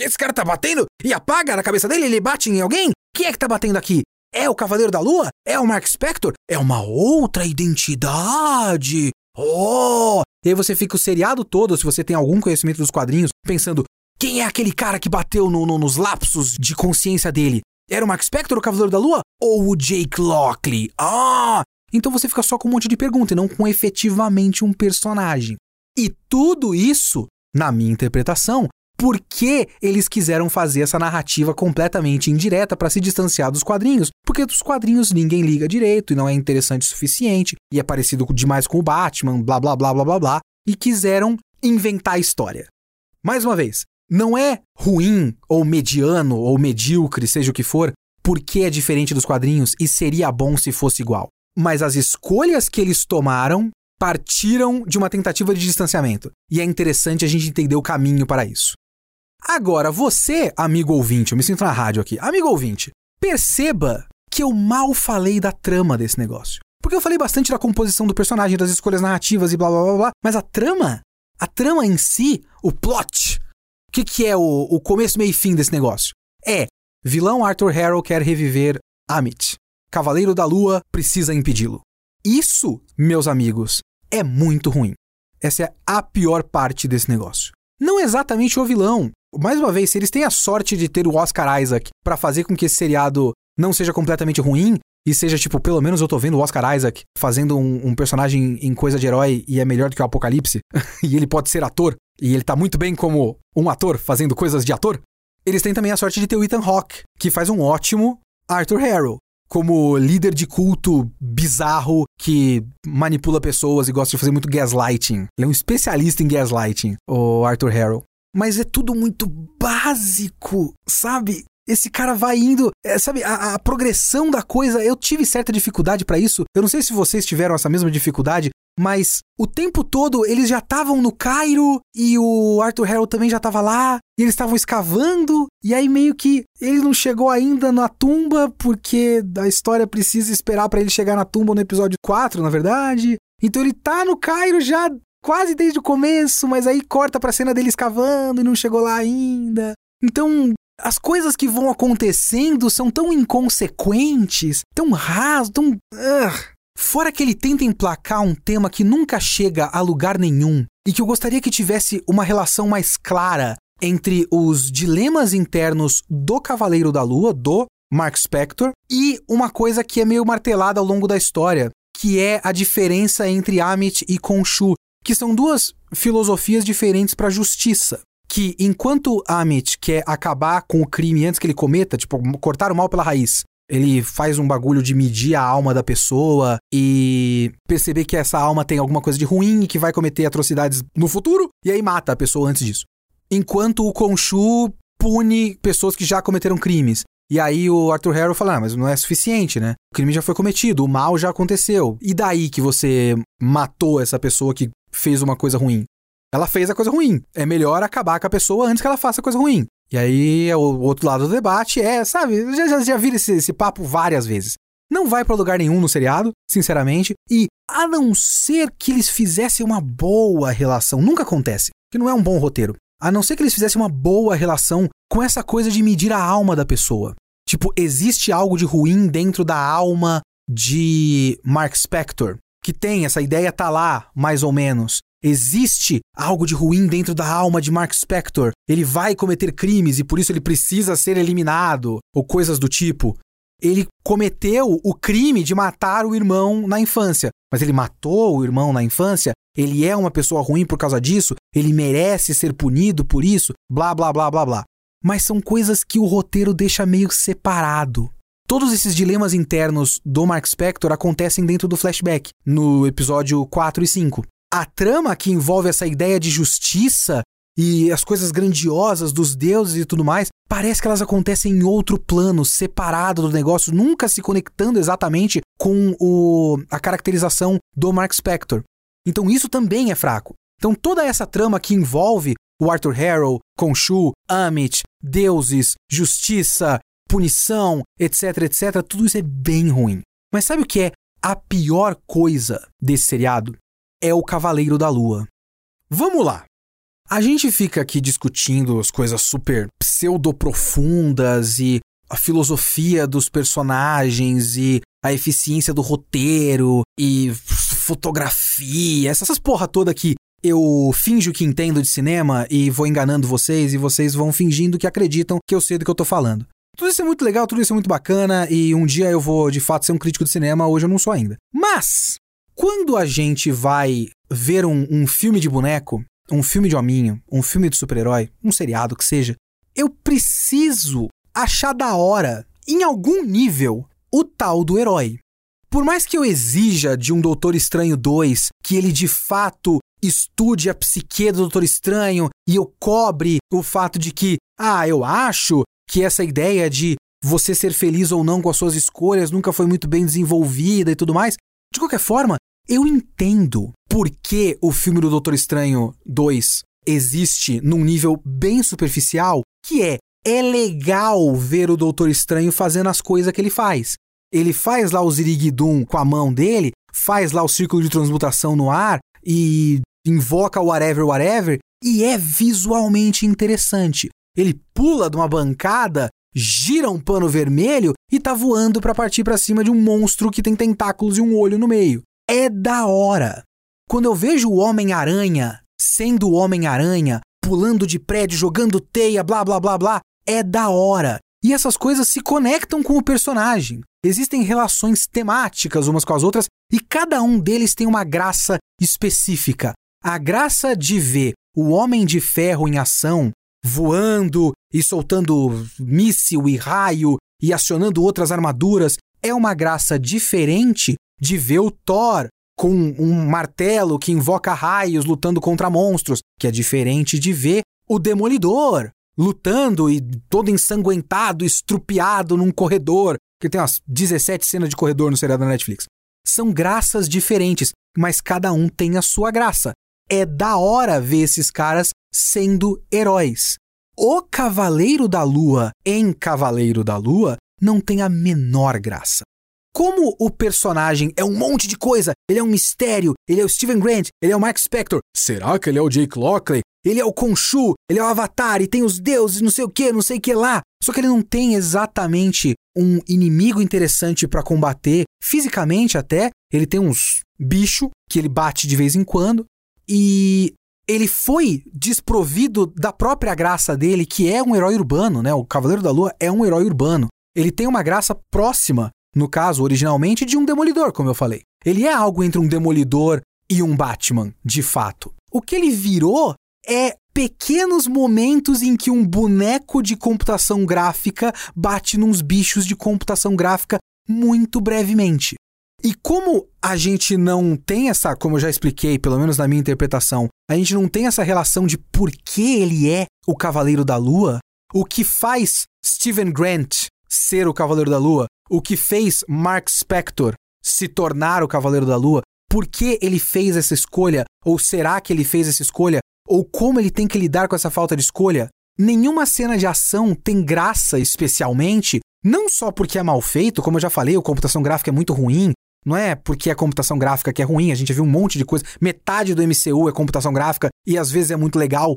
Esse cara tá batendo e apaga na cabeça dele, ele bate em alguém? Quem é que tá batendo aqui? É o Cavaleiro da Lua? É o Mark Spector? É uma outra identidade? Oh! E aí você fica o seriado todo, se você tem algum conhecimento dos quadrinhos, pensando: quem é aquele cara que bateu no, no, nos lapsos de consciência dele? Era o Mark Spector, o Cavaleiro da Lua? Ou o Jake Lockley? Ah! Então você fica só com um monte de pergunta e não com efetivamente um personagem. E tudo isso, na minha interpretação, por que eles quiseram fazer essa narrativa completamente indireta para se distanciar dos quadrinhos? Porque dos quadrinhos ninguém liga direito e não é interessante o suficiente e é parecido demais com o Batman, blá blá blá blá blá blá, e quiseram inventar a história. Mais uma vez, não é ruim ou mediano ou medíocre, seja o que for, porque é diferente dos quadrinhos e seria bom se fosse igual. mas as escolhas que eles tomaram partiram de uma tentativa de distanciamento. E é interessante a gente entender o caminho para isso. Agora, você, amigo ouvinte, eu me sinto na rádio aqui, amigo ouvinte, perceba que eu mal falei da trama desse negócio. Porque eu falei bastante da composição do personagem, das escolhas narrativas e blá blá blá blá, mas a trama, a trama em si, o plot, o que, que é o, o começo, meio e fim desse negócio? É, vilão Arthur Harrow quer reviver Amit. Cavaleiro da Lua precisa impedi-lo. Isso, meus amigos, é muito ruim. Essa é a pior parte desse negócio. Não exatamente o vilão. Mais uma vez, se eles têm a sorte de ter o Oscar Isaac para fazer com que esse seriado não seja completamente ruim e seja tipo, pelo menos eu tô vendo o Oscar Isaac fazendo um, um personagem em coisa de herói e é melhor do que o Apocalipse, e ele pode ser ator, e ele tá muito bem como um ator fazendo coisas de ator. Eles têm também a sorte de ter o Ethan Hawke, que faz um ótimo Arthur Harrow, como líder de culto bizarro que manipula pessoas e gosta de fazer muito gaslighting. Ele é um especialista em gaslighting, o Arthur Harrow. Mas é tudo muito básico, sabe? Esse cara vai indo, é, sabe, a, a, progressão da coisa, eu tive certa dificuldade para isso. Eu não sei se vocês tiveram essa mesma dificuldade, mas o tempo todo eles já estavam no Cairo e o Arthur Harrow também já estava lá, e eles estavam escavando, e aí meio que ele não chegou ainda na tumba porque a história precisa esperar para ele chegar na tumba no episódio 4, na verdade. Então ele tá no Cairo já quase desde o começo, mas aí corta pra cena dele escavando e não chegou lá ainda. Então, as coisas que vão acontecendo são tão inconsequentes, tão raso, tão. Uh. Fora que ele tenta emplacar um tema que nunca chega a lugar nenhum e que eu gostaria que tivesse uma relação mais clara entre os dilemas internos do Cavaleiro da Lua, do Mark Spector, e uma coisa que é meio martelada ao longo da história, que é a diferença entre Amit e Khonshu, que são duas filosofias diferentes para a justiça que enquanto Amit quer acabar com o crime antes que ele cometa, tipo, cortar o mal pela raiz, ele faz um bagulho de medir a alma da pessoa e perceber que essa alma tem alguma coisa de ruim e que vai cometer atrocidades no futuro, e aí mata a pessoa antes disso. Enquanto o Khonshu pune pessoas que já cometeram crimes. E aí o Arthur Harrow fala, ah, mas não é suficiente, né? O crime já foi cometido, o mal já aconteceu. E daí que você matou essa pessoa que fez uma coisa ruim? Ela fez a coisa ruim. É melhor acabar com a pessoa antes que ela faça a coisa ruim. E aí, o outro lado do debate é, sabe, já, já, já vi esse, esse papo várias vezes. Não vai para lugar nenhum no seriado, sinceramente, e a não ser que eles fizessem uma boa relação, nunca acontece, que não é um bom roteiro. A não ser que eles fizessem uma boa relação com essa coisa de medir a alma da pessoa. Tipo, existe algo de ruim dentro da alma de Mark Spector, que tem essa ideia tá lá, mais ou menos. Existe algo de ruim dentro da alma de Mark Spector. Ele vai cometer crimes e por isso ele precisa ser eliminado, ou coisas do tipo. Ele cometeu o crime de matar o irmão na infância, mas ele matou o irmão na infância. Ele é uma pessoa ruim por causa disso, ele merece ser punido por isso, blá blá blá blá blá. Mas são coisas que o roteiro deixa meio separado. Todos esses dilemas internos do Mark Spector acontecem dentro do flashback, no episódio 4 e 5 a trama que envolve essa ideia de justiça e as coisas grandiosas dos deuses e tudo mais, parece que elas acontecem em outro plano, separado do negócio, nunca se conectando exatamente com o, a caracterização do Mark Spector. Então isso também é fraco. Então toda essa trama que envolve o Arthur Harrow, Khonshu, Amit, deuses, justiça, punição, etc, etc, tudo isso é bem ruim. Mas sabe o que é a pior coisa desse seriado? é o Cavaleiro da Lua. Vamos lá! A gente fica aqui discutindo as coisas super pseudo-profundas e a filosofia dos personagens e a eficiência do roteiro e fotografia, essas porra toda que eu finjo que entendo de cinema e vou enganando vocês e vocês vão fingindo que acreditam que eu sei do que eu tô falando. Tudo isso é muito legal, tudo isso é muito bacana e um dia eu vou de fato ser um crítico de cinema, hoje eu não sou ainda. Mas quando a gente vai ver um, um filme de boneco, um filme de hominho, um filme de super-herói, um seriado que seja, eu preciso achar da hora, em algum nível, o tal do herói. Por mais que eu exija de um Doutor Estranho 2 que ele de fato estude a psique do Doutor Estranho e eu cobre o fato de que, ah, eu acho que essa ideia de você ser feliz ou não com as suas escolhas nunca foi muito bem desenvolvida e tudo mais. De qualquer forma, eu entendo por que o filme do Doutor Estranho 2 existe num nível bem superficial, que é é legal ver o Doutor Estranho fazendo as coisas que ele faz. Ele faz lá o Ziriguidum com a mão dele, faz lá o círculo de transmutação no ar e invoca whatever, whatever, e é visualmente interessante. Ele pula de uma bancada, gira um pano vermelho e tá voando para partir para cima de um monstro que tem tentáculos e um olho no meio. É da hora. Quando eu vejo o Homem-Aranha sendo o Homem-Aranha, pulando de prédio, jogando teia, blá blá blá blá, é da hora. E essas coisas se conectam com o personagem. Existem relações temáticas umas com as outras e cada um deles tem uma graça específica. A graça de ver o Homem de Ferro em ação, voando e soltando míssil e raio e acionando outras armaduras, é uma graça diferente de ver o Thor com um martelo que invoca raios lutando contra monstros, que é diferente de ver o Demolidor lutando e todo ensanguentado, estrupiado num corredor, que tem umas 17 cenas de corredor no seriado da Netflix. São graças diferentes, mas cada um tem a sua graça. É da hora ver esses caras sendo heróis. O Cavaleiro da Lua em Cavaleiro da Lua não tem a menor graça. Como o personagem é um monte de coisa, ele é um mistério, ele é o Steven Grant, ele é o Mark Spector, será que ele é o Jake Lockley? Ele é o Khonshu, ele é o Avatar e tem os deuses, não sei o que, não sei o que lá. Só que ele não tem exatamente um inimigo interessante para combater, fisicamente até. Ele tem uns bicho que ele bate de vez em quando e ele foi desprovido da própria graça dele, que é um herói urbano, né? O Cavaleiro da Lua é um herói urbano. Ele tem uma graça próxima no caso, originalmente, de um demolidor, como eu falei. Ele é algo entre um demolidor e um Batman, de fato. O que ele virou é pequenos momentos em que um boneco de computação gráfica bate nos bichos de computação gráfica muito brevemente. E como a gente não tem essa, como eu já expliquei, pelo menos na minha interpretação, a gente não tem essa relação de por que ele é o Cavaleiro da Lua, o que faz Steven Grant ser o Cavaleiro da Lua, o que fez Mark Spector se tornar o Cavaleiro da Lua, por que ele fez essa escolha, ou será que ele fez essa escolha, ou como ele tem que lidar com essa falta de escolha. Nenhuma cena de ação tem graça especialmente, não só porque é mal feito, como eu já falei, a computação gráfica é muito ruim, não é porque é computação gráfica que é ruim, a gente viu um monte de coisa. Metade do MCU é computação gráfica e às vezes é muito legal.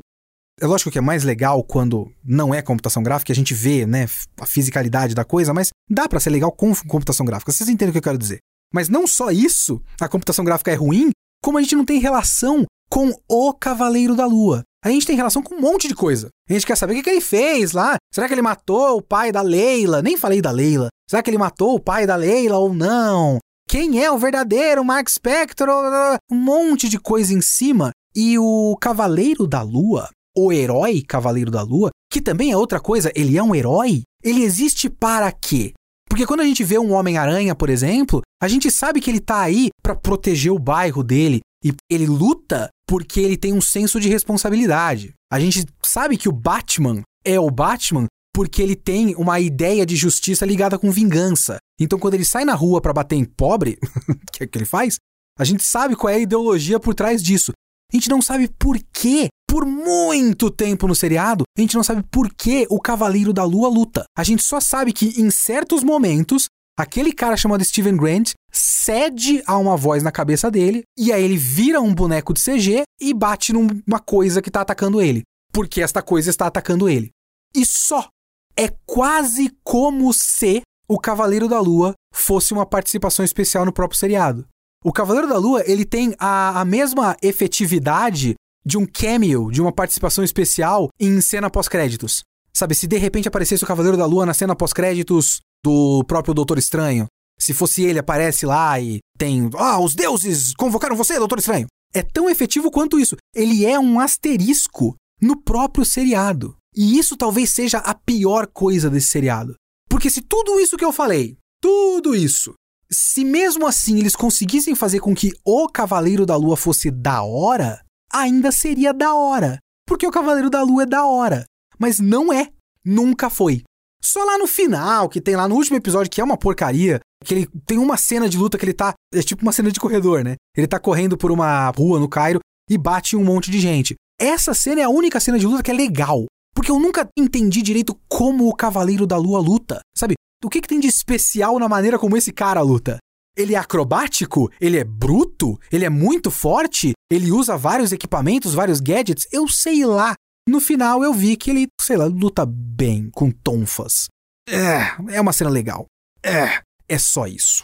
É lógico que é mais legal quando não é computação gráfica, a gente vê, né, a fisicalidade da coisa, mas dá para ser legal com computação gráfica. Vocês entendem o que eu quero dizer? Mas não só isso, a computação gráfica é ruim, como a gente não tem relação com o Cavaleiro da Lua. A gente tem relação com um monte de coisa. A gente quer saber o que, que ele fez lá. Será que ele matou o pai da Leila? Nem falei da Leila. Será que ele matou o pai da Leila ou não? Quem é o verdadeiro Mark Spector? Um monte de coisa em cima. E o Cavaleiro da Lua o herói Cavaleiro da Lua, que também é outra coisa, ele é um herói? Ele existe para quê? Porque quando a gente vê um Homem-Aranha, por exemplo, a gente sabe que ele tá aí para proteger o bairro dele e ele luta porque ele tem um senso de responsabilidade. A gente sabe que o Batman é o Batman porque ele tem uma ideia de justiça ligada com vingança. Então quando ele sai na rua para bater em pobre, que é o que ele faz, a gente sabe qual é a ideologia por trás disso. A gente não sabe por que por muito tempo no seriado, a gente não sabe por que o Cavaleiro da Lua luta. A gente só sabe que em certos momentos, aquele cara chamado Steven Grant cede a uma voz na cabeça dele e aí ele vira um boneco de CG e bate numa coisa que está atacando ele. Porque esta coisa está atacando ele. E só. É quase como se o Cavaleiro da Lua fosse uma participação especial no próprio seriado. O Cavaleiro da Lua, ele tem a, a mesma efetividade de um cameo, de uma participação especial em cena pós-créditos. Sabe, se de repente aparecesse o Cavaleiro da Lua na cena pós-créditos do próprio Doutor Estranho, se fosse ele, aparece lá e tem. Ah, os deuses convocaram você, Doutor Estranho! É tão efetivo quanto isso. Ele é um asterisco no próprio seriado. E isso talvez seja a pior coisa desse seriado. Porque se tudo isso que eu falei, tudo isso, se mesmo assim eles conseguissem fazer com que o Cavaleiro da Lua fosse da hora, ainda seria da hora. Porque o Cavaleiro da Lua é da hora. Mas não é. Nunca foi. Só lá no final, que tem lá no último episódio, que é uma porcaria, que ele tem uma cena de luta que ele tá. É tipo uma cena de corredor, né? Ele tá correndo por uma rua no Cairo e bate um monte de gente. Essa cena é a única cena de luta que é legal. Porque eu nunca entendi direito como o Cavaleiro da Lua luta. Sabe? O que, que tem de especial na maneira como esse cara luta? Ele é acrobático? Ele é bruto? Ele é muito forte? Ele usa vários equipamentos, vários gadgets? Eu sei lá. No final eu vi que ele, sei lá, luta bem com tonfas. É, é uma cena legal. É, é só isso.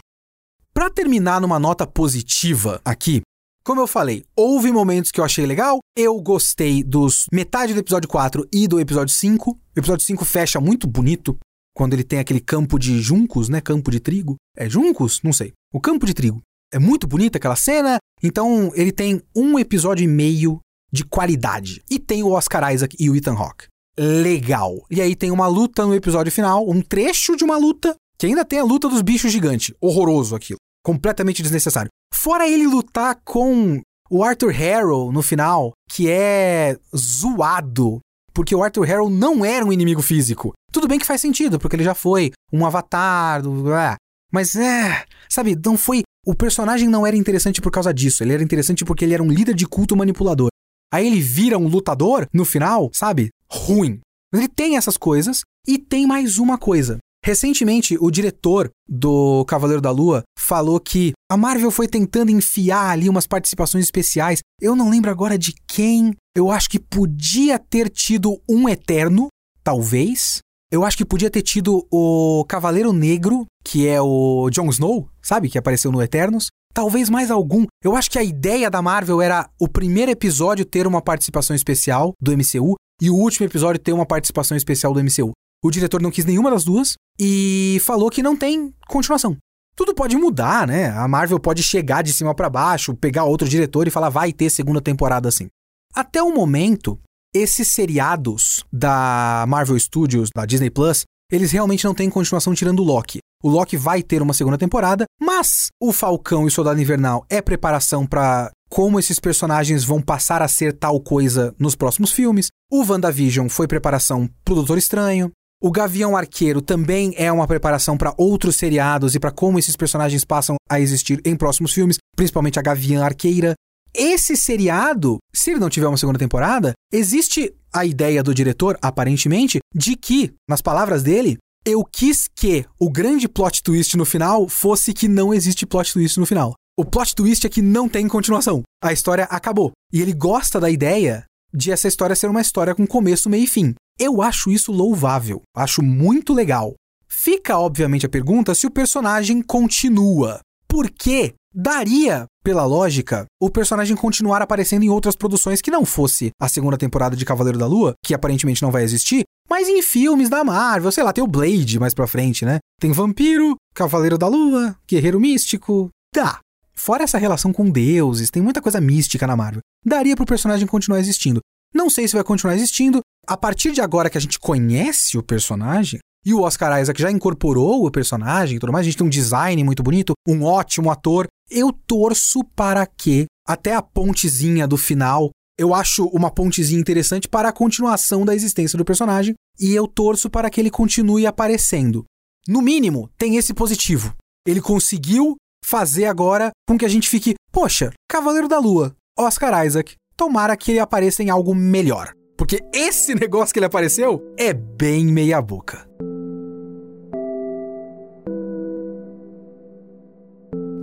Para terminar numa nota positiva aqui, como eu falei, houve momentos que eu achei legal. Eu gostei dos metade do episódio 4 e do episódio 5. O episódio 5 fecha muito bonito quando ele tem aquele campo de juncos, né? Campo de trigo. É juncos? Não sei. O campo de trigo. É muito bonita aquela cena. Então, ele tem um episódio e meio de qualidade. E tem o Oscar Isaac e o Ethan Hawke. Legal. E aí tem uma luta no episódio final, um trecho de uma luta, que ainda tem a luta dos bichos gigantes. Horroroso aquilo. Completamente desnecessário. Fora ele lutar com o Arthur Harrow no final, que é zoado. Porque o Arthur Harrow não era um inimigo físico. Tudo bem que faz sentido, porque ele já foi um avatar. É. Mas é. Sabe, não foi. O personagem não era interessante por causa disso. Ele era interessante porque ele era um líder de culto manipulador. Aí ele vira um lutador no final, sabe? Ruim. Ele tem essas coisas e tem mais uma coisa. Recentemente, o diretor do Cavaleiro da Lua falou que a Marvel foi tentando enfiar ali umas participações especiais. Eu não lembro agora de quem. Eu acho que podia ter tido um Eterno, talvez. Eu acho que podia ter tido o Cavaleiro Negro, que é o Jon Snow, sabe? Que apareceu no Eternos. Talvez mais algum. Eu acho que a ideia da Marvel era o primeiro episódio ter uma participação especial do MCU e o último episódio ter uma participação especial do MCU. O diretor não quis nenhuma das duas e falou que não tem continuação. Tudo pode mudar, né? A Marvel pode chegar de cima para baixo, pegar outro diretor e falar vai ter segunda temporada assim. Até o momento, esses seriados da Marvel Studios, da Disney Plus, eles realmente não têm continuação tirando o Loki. O Loki vai ter uma segunda temporada, mas o Falcão e o Soldado Invernal é preparação para como esses personagens vão passar a ser tal coisa nos próximos filmes. O WandaVision foi preparação pro Doutor Estranho. O Gavião Arqueiro também é uma preparação para outros seriados e para como esses personagens passam a existir em próximos filmes, principalmente a Gavião Arqueira. Esse seriado, se ele não tiver uma segunda temporada, existe a ideia do diretor, aparentemente, de que, nas palavras dele, eu quis que o grande plot twist no final fosse que não existe plot twist no final. O plot twist é que não tem continuação. A história acabou. E ele gosta da ideia de essa história ser uma história com começo, meio e fim. Eu acho isso louvável, acho muito legal. Fica, obviamente, a pergunta se o personagem continua. Porque daria, pela lógica, o personagem continuar aparecendo em outras produções que não fosse a segunda temporada de Cavaleiro da Lua, que aparentemente não vai existir, mas em filmes da Marvel, sei lá, tem o Blade mais pra frente, né? Tem Vampiro, Cavaleiro da Lua, Guerreiro Místico. Dá. Fora essa relação com deuses, tem muita coisa mística na Marvel. Daria pro personagem continuar existindo. Não sei se vai continuar existindo. A partir de agora que a gente conhece o personagem, e o Oscar Isaac já incorporou o personagem e tudo mais, a gente tem um design muito bonito, um ótimo ator. Eu torço para que, até a pontezinha do final, eu acho uma pontezinha interessante para a continuação da existência do personagem, e eu torço para que ele continue aparecendo. No mínimo, tem esse positivo. Ele conseguiu fazer agora com que a gente fique, poxa, Cavaleiro da Lua, Oscar Isaac, tomara que ele apareça em algo melhor. Porque esse negócio que ele apareceu é bem meia-boca.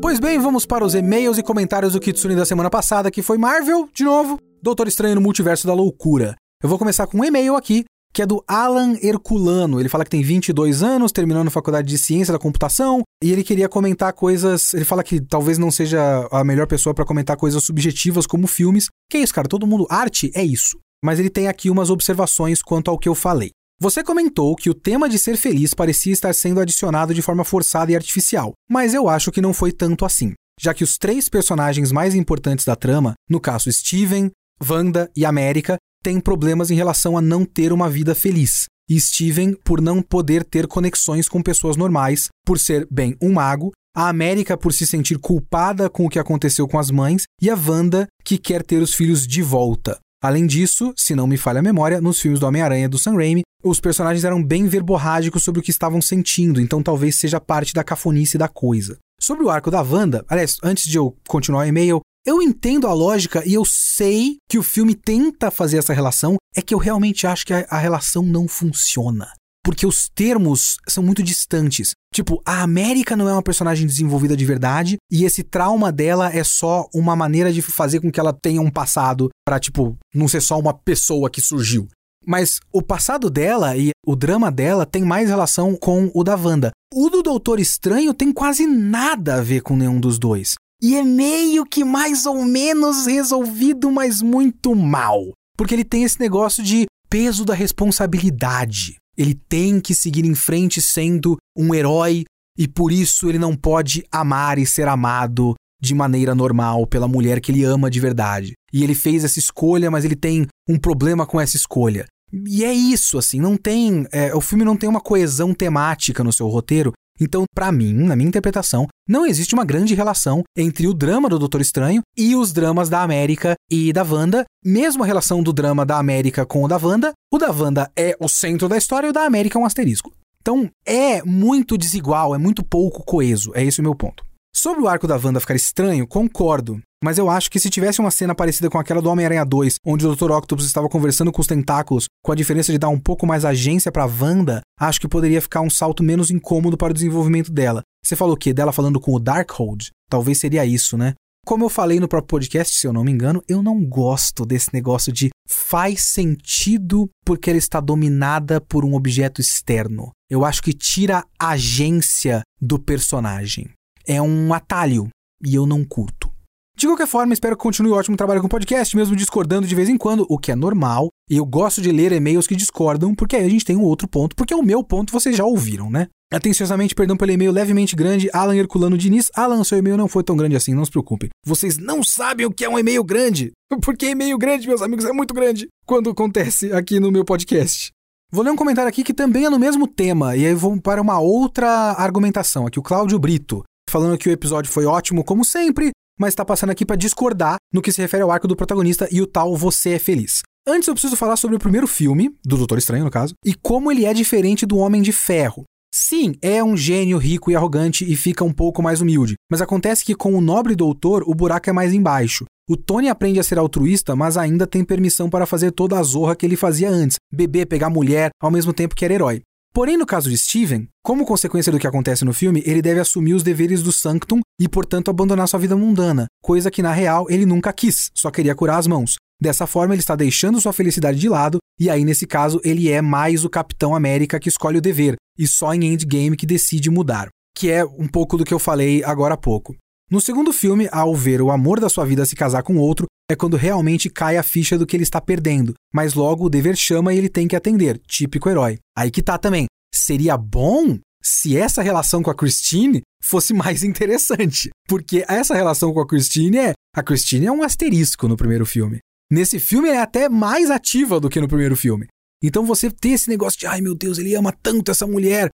Pois bem, vamos para os e-mails e comentários do Kitsune da semana passada, que foi Marvel, de novo, Doutor Estranho no Multiverso da Loucura. Eu vou começar com um e-mail aqui, que é do Alan Herculano. Ele fala que tem 22 anos, terminando faculdade de Ciência da Computação, e ele queria comentar coisas. Ele fala que talvez não seja a melhor pessoa para comentar coisas subjetivas como filmes. Que é isso, cara? Todo mundo. Arte é isso. Mas ele tem aqui umas observações quanto ao que eu falei. Você comentou que o tema de ser feliz parecia estar sendo adicionado de forma forçada e artificial, mas eu acho que não foi tanto assim, já que os três personagens mais importantes da trama, no caso Steven, Wanda e América, têm problemas em relação a não ter uma vida feliz. E Steven, por não poder ter conexões com pessoas normais, por ser, bem, um mago, a América por se sentir culpada com o que aconteceu com as mães, e a Wanda, que quer ter os filhos de volta. Além disso, se não me falha a memória, nos filmes do Homem-Aranha do Sam Raimi, os personagens eram bem verborrágicos sobre o que estavam sentindo, então talvez seja parte da cafonice da coisa. Sobre o arco da Wanda, aliás, antes de eu continuar o e-mail, eu entendo a lógica e eu sei que o filme tenta fazer essa relação, é que eu realmente acho que a, a relação não funciona porque os termos são muito distantes. Tipo, a América não é uma personagem desenvolvida de verdade e esse trauma dela é só uma maneira de fazer com que ela tenha um passado para tipo, não ser só uma pessoa que surgiu. Mas o passado dela e o drama dela tem mais relação com o da Wanda. O do Doutor Estranho tem quase nada a ver com nenhum dos dois. E é meio que mais ou menos resolvido, mas muito mal. Porque ele tem esse negócio de peso da responsabilidade. Ele tem que seguir em frente sendo um herói e por isso ele não pode amar e ser amado de maneira normal pela mulher que ele ama de verdade. E ele fez essa escolha, mas ele tem um problema com essa escolha. E é isso, assim, não tem. É, o filme não tem uma coesão temática no seu roteiro então, para mim, na minha interpretação, não existe uma grande relação entre o drama do Doutor Estranho e os dramas da América e da Wanda. Mesmo a relação do drama da América com o da Wanda, o da Wanda é o centro da história e o da América é um asterisco. Então, é muito desigual, é muito pouco coeso. É esse o meu ponto. Sobre o arco da Wanda ficar estranho, concordo. Mas eu acho que se tivesse uma cena parecida com aquela do Homem-Aranha 2, onde o Dr. Octopus estava conversando com os tentáculos, com a diferença de dar um pouco mais agência pra Wanda, acho que poderia ficar um salto menos incômodo para o desenvolvimento dela. Você falou o quê? Dela falando com o Darkhold? Talvez seria isso, né? Como eu falei no próprio podcast, se eu não me engano, eu não gosto desse negócio de faz sentido porque ela está dominada por um objeto externo. Eu acho que tira a agência do personagem. É um atalho e eu não curto. De qualquer forma, espero que continue o ótimo trabalho com o podcast, mesmo discordando de vez em quando, o que é normal. E eu gosto de ler e-mails que discordam, porque aí a gente tem um outro ponto, porque o meu ponto vocês já ouviram, né? Atenciosamente, perdão pelo e-mail levemente grande, Alan Herculano Diniz. Alan, seu e-mail não foi tão grande assim, não se preocupe. Vocês não sabem o que é um e-mail grande. Porque e-mail grande, meus amigos, é muito grande quando acontece aqui no meu podcast. Vou ler um comentário aqui que também é no mesmo tema, e aí vou para uma outra argumentação. Aqui o Cláudio Brito, falando que o episódio foi ótimo como sempre, mas está passando aqui para discordar no que se refere ao arco do protagonista e o tal Você é Feliz. Antes eu preciso falar sobre o primeiro filme, do Doutor Estranho no caso, e como ele é diferente do Homem de Ferro. Sim, é um gênio rico e arrogante e fica um pouco mais humilde, mas acontece que com o nobre doutor o buraco é mais embaixo. O Tony aprende a ser altruísta, mas ainda tem permissão para fazer toda a zorra que ele fazia antes, beber, pegar mulher, ao mesmo tempo que era herói. Porém, no caso de Steven, como consequência do que acontece no filme, ele deve assumir os deveres do Sanctum e, portanto, abandonar sua vida mundana, coisa que na real ele nunca quis, só queria curar as mãos. Dessa forma, ele está deixando sua felicidade de lado, e aí, nesse caso, ele é mais o Capitão América que escolhe o dever, e só em Endgame que decide mudar. Que é um pouco do que eu falei agora há pouco. No segundo filme, ao ver o amor da sua vida se casar com outro, é quando realmente cai a ficha do que ele está perdendo, mas logo o dever chama e ele tem que atender, típico herói. Aí que tá também. Seria bom se essa relação com a Christine fosse mais interessante, porque essa relação com a Christine é, a Christine é um asterisco no primeiro filme. Nesse filme é até mais ativa do que no primeiro filme. Então você ter esse negócio de, ai meu Deus, ele ama tanto essa mulher.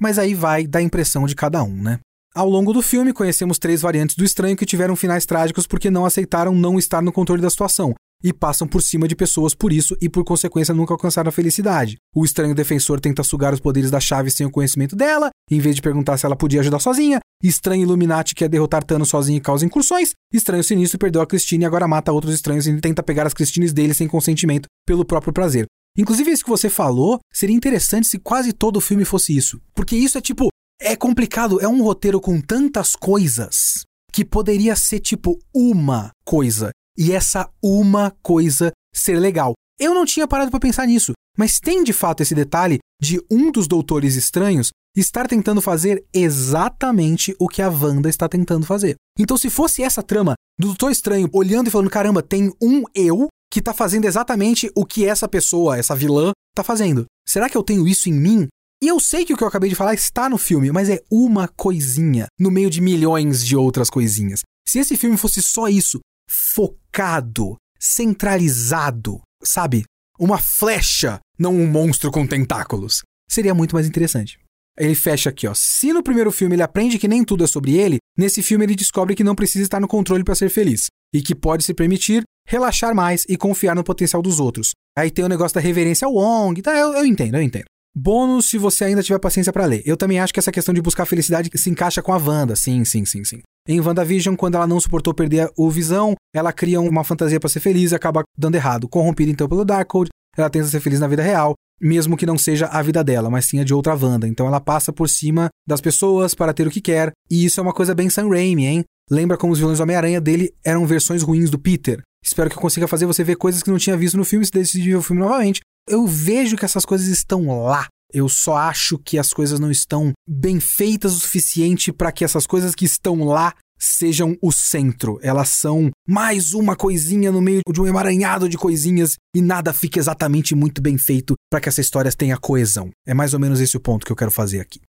Mas aí vai da impressão de cada um, né? Ao longo do filme, conhecemos três variantes do estranho que tiveram finais trágicos porque não aceitaram não estar no controle da situação e passam por cima de pessoas por isso e por consequência nunca alcançaram a felicidade. O estranho defensor tenta sugar os poderes da chave sem o conhecimento dela, em vez de perguntar se ela podia ajudar sozinha. Estranho Illuminati quer derrotar Thanos sozinho e causa incursões. Estranho Sinistro perdeu a Christine e agora mata outros estranhos e tenta pegar as Christines dele sem consentimento, pelo próprio prazer. Inclusive, isso que você falou seria interessante se quase todo o filme fosse isso. Porque isso é tipo, é complicado, é um roteiro com tantas coisas que poderia ser tipo uma coisa e essa uma coisa ser legal. Eu não tinha parado para pensar nisso, mas tem de fato esse detalhe de um dos doutores estranhos estar tentando fazer exatamente o que a Wanda está tentando fazer. Então, se fosse essa trama do Doutor Estranho olhando e falando: caramba, tem um eu que está fazendo exatamente o que essa pessoa, essa vilã, está fazendo. Será que eu tenho isso em mim? E eu sei que o que eu acabei de falar está no filme, mas é uma coisinha no meio de milhões de outras coisinhas. Se esse filme fosse só isso, focado, centralizado, sabe? Uma flecha, não um monstro com tentáculos, seria muito mais interessante. Ele fecha aqui, ó. Se no primeiro filme ele aprende que nem tudo é sobre ele, nesse filme ele descobre que não precisa estar no controle para ser feliz e que pode se permitir relaxar mais e confiar no potencial dos outros. Aí tem o negócio da reverência ao Wong, tá? Eu, eu entendo, eu entendo. Bônus se você ainda tiver paciência para ler. Eu também acho que essa questão de buscar felicidade se encaixa com a Wanda. Sim, sim, sim, sim. Em WandaVision, quando ela não suportou perder o Visão, ela cria uma fantasia para ser feliz e acaba dando errado. Corrompida então pelo Darkhold, ela tenta ser feliz na vida real, mesmo que não seja a vida dela, mas sim a de outra Wanda. Então ela passa por cima das pessoas para ter o que quer, e isso é uma coisa bem Sam Raimi, hein? Lembra como os vilões do Homem-Aranha dele eram versões ruins do Peter. Espero que eu consiga fazer você ver coisas que não tinha visto no filme se decidir ver o filme novamente. Eu vejo que essas coisas estão lá. Eu só acho que as coisas não estão bem feitas o suficiente para que essas coisas que estão lá sejam o centro. Elas são mais uma coisinha no meio de um emaranhado de coisinhas e nada fica exatamente muito bem feito para que essa história tenha coesão. É mais ou menos esse o ponto que eu quero fazer aqui.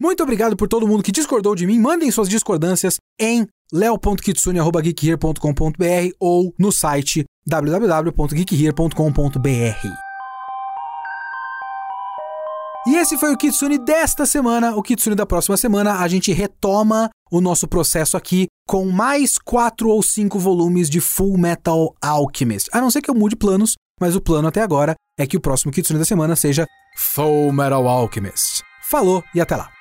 Muito obrigado por todo mundo que discordou de mim. Mandem suas discordâncias em leo.kitsune.geekhere.com.br ou no site www.geekhere.com.br. E esse foi o Kitsune desta semana. O Kitsune da próxima semana, a gente retoma o nosso processo aqui com mais quatro ou cinco volumes de Full Metal Alchemist. A não ser que eu mude planos, mas o plano até agora é que o próximo Kitsune da semana seja Full Metal Alchemist. Falou e até lá!